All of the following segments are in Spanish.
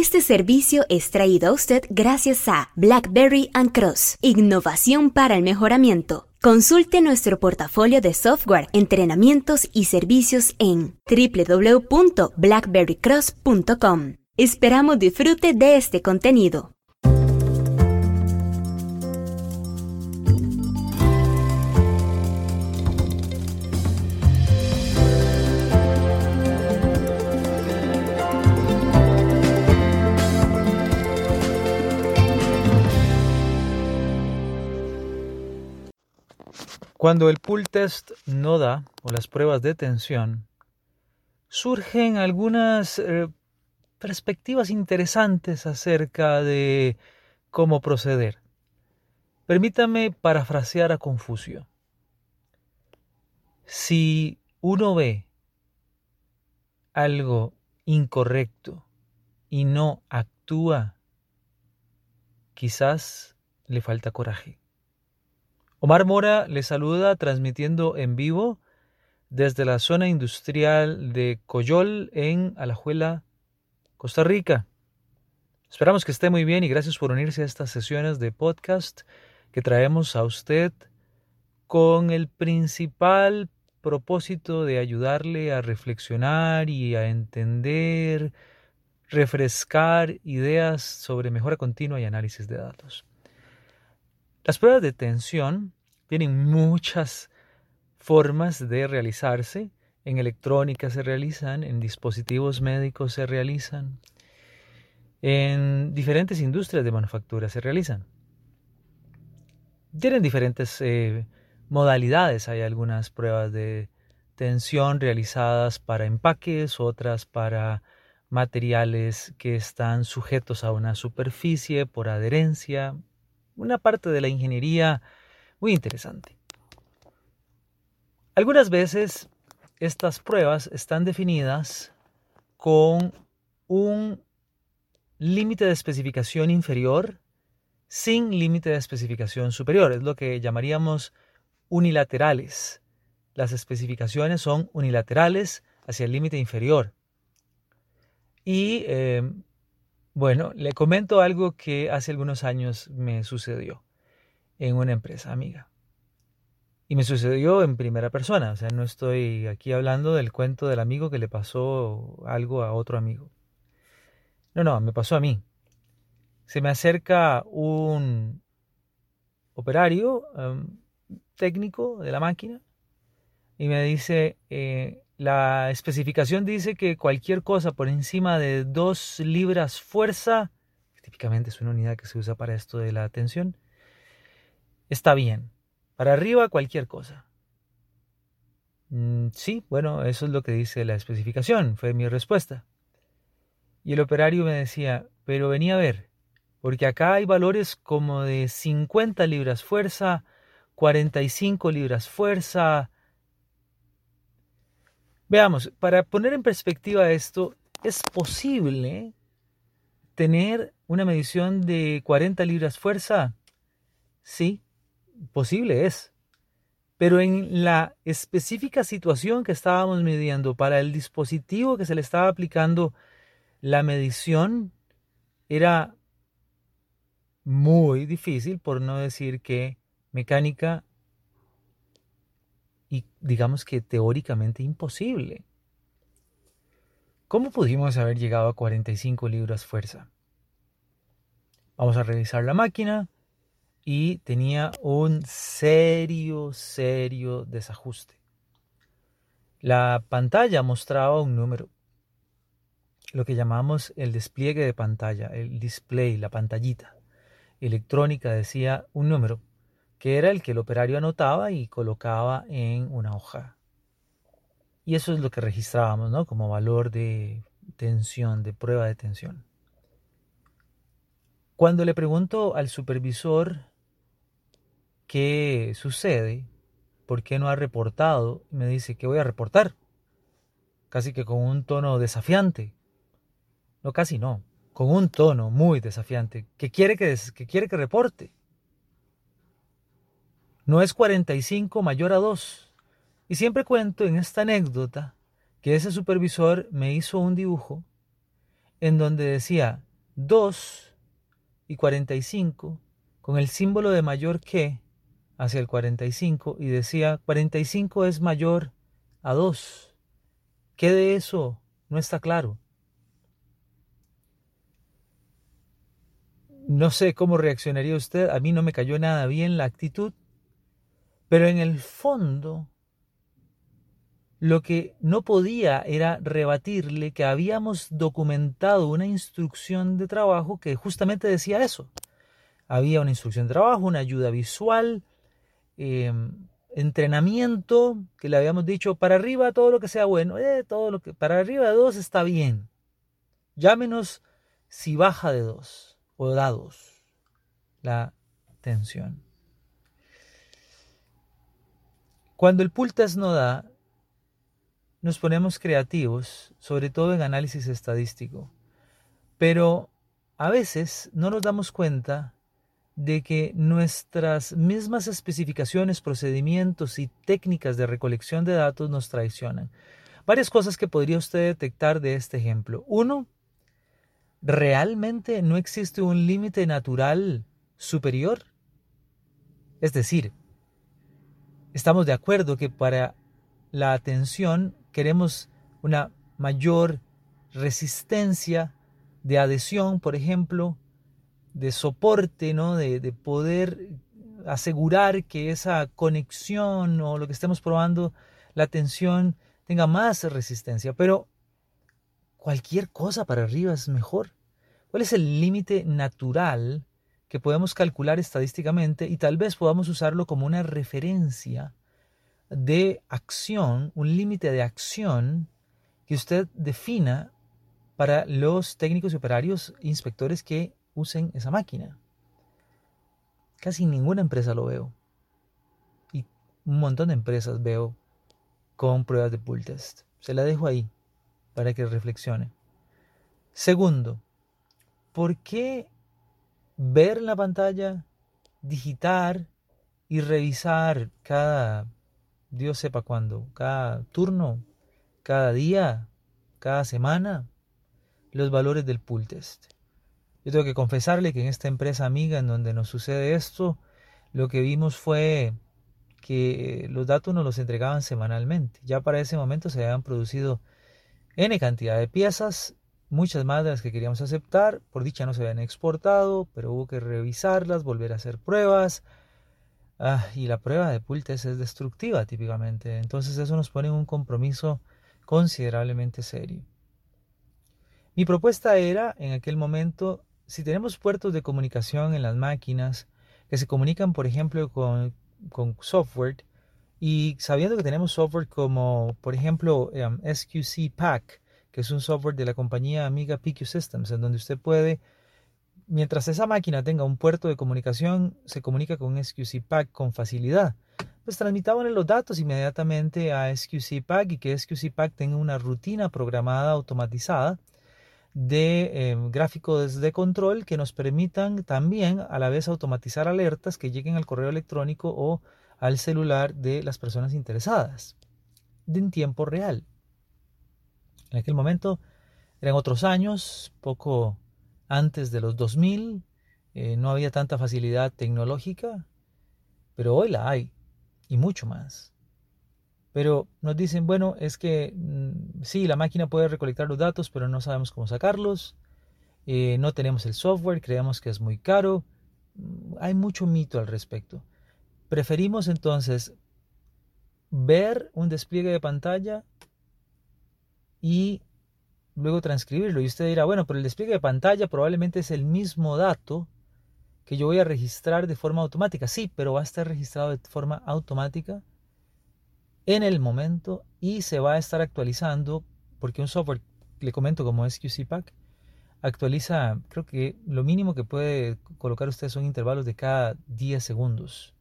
Este servicio es traído a usted gracias a BlackBerry and Cross, innovación para el mejoramiento. Consulte nuestro portafolio de software, entrenamientos y servicios en www.blackberrycross.com. Esperamos disfrute de este contenido. Cuando el pull test no da, o las pruebas de tensión, surgen algunas eh, perspectivas interesantes acerca de cómo proceder. Permítame parafrasear a Confucio. Si uno ve algo incorrecto y no actúa, quizás le falta coraje. Omar Mora le saluda transmitiendo en vivo desde la zona industrial de Coyol en Alajuela, Costa Rica. Esperamos que esté muy bien y gracias por unirse a estas sesiones de podcast que traemos a usted con el principal propósito de ayudarle a reflexionar y a entender, refrescar ideas sobre mejora continua y análisis de datos. Las pruebas de tensión tienen muchas formas de realizarse. En electrónica se realizan, en dispositivos médicos se realizan, en diferentes industrias de manufactura se realizan. Tienen diferentes eh, modalidades. Hay algunas pruebas de tensión realizadas para empaques, otras para materiales que están sujetos a una superficie por adherencia, una parte de la ingeniería muy interesante. Algunas veces estas pruebas están definidas con un límite de especificación inferior sin límite de especificación superior. Es lo que llamaríamos unilaterales. Las especificaciones son unilaterales hacia el límite inferior. Y eh, bueno, le comento algo que hace algunos años me sucedió en una empresa amiga. Y me sucedió en primera persona, o sea, no estoy aquí hablando del cuento del amigo que le pasó algo a otro amigo. No, no, me pasó a mí. Se me acerca un operario um, técnico de la máquina y me dice, eh, la especificación dice que cualquier cosa por encima de 2 libras fuerza, típicamente es una unidad que se usa para esto de la tensión, está bien. Para arriba cualquier cosa. Mm, sí, bueno, eso es lo que dice la especificación, fue mi respuesta. Y el operario me decía, pero venía a ver, porque acá hay valores como de 50 libras fuerza, 45 libras fuerza, Veamos, para poner en perspectiva esto, es posible tener una medición de 40 libras fuerza. Sí, posible es. Pero en la específica situación que estábamos midiendo para el dispositivo que se le estaba aplicando la medición era muy difícil, por no decir que mecánica y digamos que teóricamente imposible. ¿Cómo pudimos haber llegado a 45 libras fuerza? Vamos a revisar la máquina y tenía un serio, serio desajuste. La pantalla mostraba un número, lo que llamamos el despliegue de pantalla, el display, la pantallita. Electrónica decía un número que era el que el operario anotaba y colocaba en una hoja. Y eso es lo que registrábamos, ¿no? Como valor de tensión, de prueba de tensión. Cuando le pregunto al supervisor qué sucede, por qué no ha reportado, me dice que voy a reportar, casi que con un tono desafiante. No, casi no, con un tono muy desafiante, que quiere que, que, quiere que reporte. No es 45 mayor a 2. Y siempre cuento en esta anécdota que ese supervisor me hizo un dibujo en donde decía 2 y 45 con el símbolo de mayor que hacia el 45 y decía 45 es mayor a 2. ¿Qué de eso no está claro? No sé cómo reaccionaría usted, a mí no me cayó nada bien la actitud, pero en el fondo lo que no podía era rebatirle que habíamos documentado una instrucción de trabajo que justamente decía eso. Había una instrucción de trabajo, una ayuda visual, em, entrenamiento, que le habíamos dicho para arriba todo lo que sea bueno, eh, todo lo que para arriba de dos está bien. Llámenos si baja de dos o dados la tensión. Cuando el pultas no da, nos ponemos creativos, sobre todo en análisis estadístico, pero a veces no nos damos cuenta de que nuestras mismas especificaciones, procedimientos y técnicas de recolección de datos nos traicionan. Varias cosas que podría usted detectar de este ejemplo. Uno, ¿realmente no existe un límite natural superior? Es decir, estamos de acuerdo que para la atención queremos una mayor resistencia de adhesión, por ejemplo, de soporte, ¿no? de, de poder asegurar que esa conexión o lo que estemos probando, la atención tenga más resistencia. Pero cualquier cosa para arriba es mejor. ¿Cuál es el límite natural que podemos calcular estadísticamente y tal vez podamos usarlo como una referencia de acción, un límite de acción que usted defina para los técnicos y operarios inspectores que usen esa máquina. Casi ninguna empresa lo veo. Y un montón de empresas veo con pruebas de pull test. Se la dejo ahí para que reflexione. Segundo, ¿por qué ver la pantalla, digitar y revisar cada Dios sepa cuándo, cada turno, cada día, cada semana, los valores del pull test. Yo tengo que confesarle que en esta empresa amiga en donde nos sucede esto, lo que vimos fue que los datos nos los entregaban semanalmente. Ya para ese momento se habían producido N cantidad de piezas, muchas más de las que queríamos aceptar. Por dicha no se habían exportado, pero hubo que revisarlas, volver a hacer pruebas, Ah, y la prueba de pull test es destructiva típicamente. Entonces eso nos pone en un compromiso considerablemente serio. Mi propuesta era, en aquel momento, si tenemos puertos de comunicación en las máquinas que se comunican, por ejemplo, con, con software, y sabiendo que tenemos software como, por ejemplo, em, SQC Pack, que es un software de la compañía amiga PQ Systems, en donde usted puede Mientras esa máquina tenga un puerto de comunicación, se comunica con SQC Pack con facilidad. Pues transmitaban los datos inmediatamente a SQC Pack y que SQC Pack tenga una rutina programada automatizada de em, gráficos de control que nos permitan también a la vez automatizar alertas que lleguen al correo electrónico o al celular de las personas interesadas en tiempo real. En aquel momento eran otros años, poco antes de los 2000 eh, no había tanta facilidad tecnológica, pero hoy la hay y mucho más. Pero nos dicen, bueno, es que mm, sí, la máquina puede recolectar los datos, pero no sabemos cómo sacarlos. Eh, no tenemos el software, creemos que es muy caro. Mm, hay mucho mito al respecto. Preferimos entonces ver un despliegue de pantalla y luego transcribirlo. Y usted dirá, bueno, pero el despliegue de pantalla probablemente es el mismo dato que yo voy a registrar de forma automática. Sí, pero va a estar registrado de forma automática en el momento y se va a estar actualizando porque un software, le comento como SQC Pack, actualiza, creo que lo mínimo que puede colocar usted son intervalos de cada 10 segundos.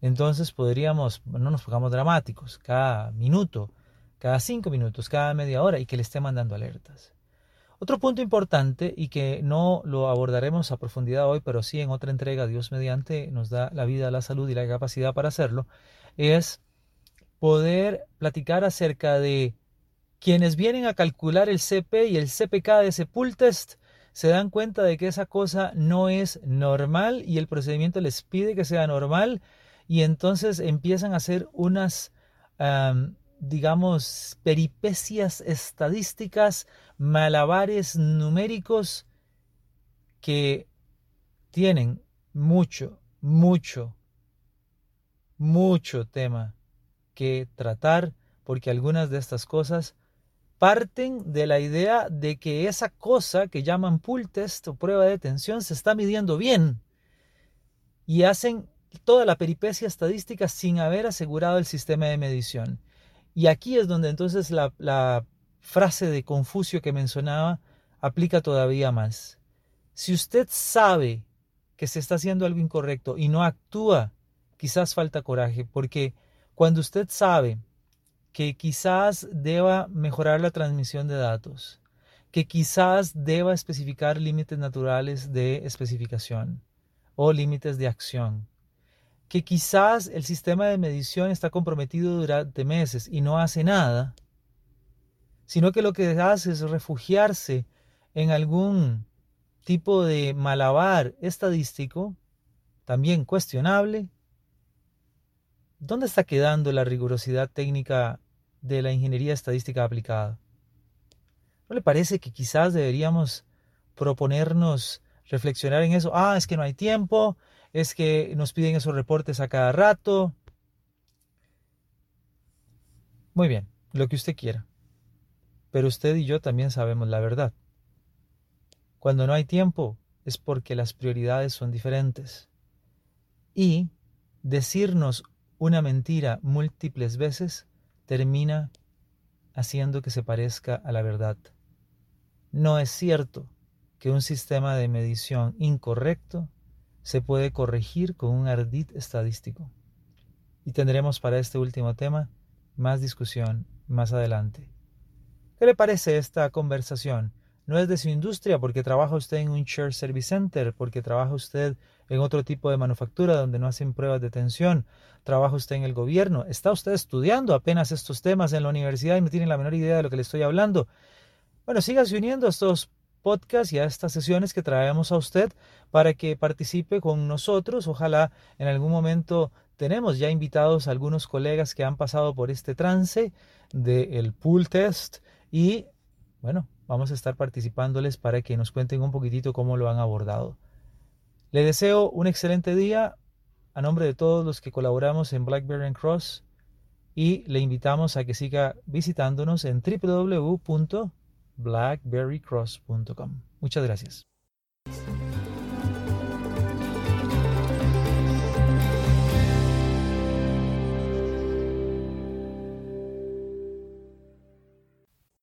Entonces podríamos, no nos pongamos dramáticos, cada minuto cada cinco minutos, cada media hora y que le esté mandando alertas. Otro punto importante y que no lo abordaremos a profundidad hoy, pero sí en otra entrega, Dios mediante nos da la vida, la salud y la capacidad para hacerlo, es poder platicar acerca de quienes vienen a calcular el CP y el CPK de ese pull test se dan cuenta de que esa cosa no es normal y el procedimiento les pide que sea normal y entonces empiezan a hacer unas, digamos, peripecias estadísticas, malabares numéricos que tienen mucho, mucho, mucho tema que tratar porque algunas de estas cosas parten de la idea de que esa cosa que llaman pull test o prueba de tensión se está midiendo bien y hacen toda la peripecia estadística sin haber asegurado el sistema de medición. Y aquí es donde entonces la, la frase de Confucio que mencionaba aplica todavía más. Si usted sabe que se está haciendo algo incorrecto y no actúa, quizás falta coraje, porque cuando usted sabe que quizás deba mejorar la transmisión de datos, que quizás deba especificar límites naturales de especificación o límites de acción, que quizás el sistema de medición está comprometido durante meses y no hace nada, sino que lo que hace es refugiarse en algún tipo de malabar estadístico, también cuestionable, ¿dónde está quedando la rigurosidad técnica de la ingeniería estadística aplicada? ¿No le parece que quizás deberíamos proponernos reflexionar en eso? Ah, es que no hay tiempo, es que nos piden esos reportes a cada rato. Muy bien, lo que usted quiera. Pero usted y yo también sabemos la verdad. Cuando no hay tiempo es porque las prioridades son diferentes. Y decirnos una mentira múltiples veces termina haciendo que se parezca a la verdad. No es cierto que un sistema de medición incorrecto se puede corregir con un ardid estadístico. Y tendremos para este último tema más discusión más adelante. ¿Qué le parece esta conversación? no es de su industria, porque trabaja usted en un Share Service Center, porque trabaja usted en otro tipo de manufactura donde no hacen pruebas de tensión, trabaja usted en el gobierno, está usted estudiando apenas estos temas en la universidad y no tiene la menor idea de lo que le estoy hablando. Bueno, sígase uniendo a estos podcasts y a estas sesiones que traemos a usted para que participe con nosotros. Ojalá en algún momento tenemos ya invitados a algunos colegas que han pasado por este trance del pool test y bueno, vamos a estar participándoles para que nos cuenten un poquitito cómo lo han abordado. Le deseo un excelente día a nombre de todos los que colaboramos en Blackberry Cross y le invitamos a que siga visitándonos en www.blackberrycross.com. Muchas gracias.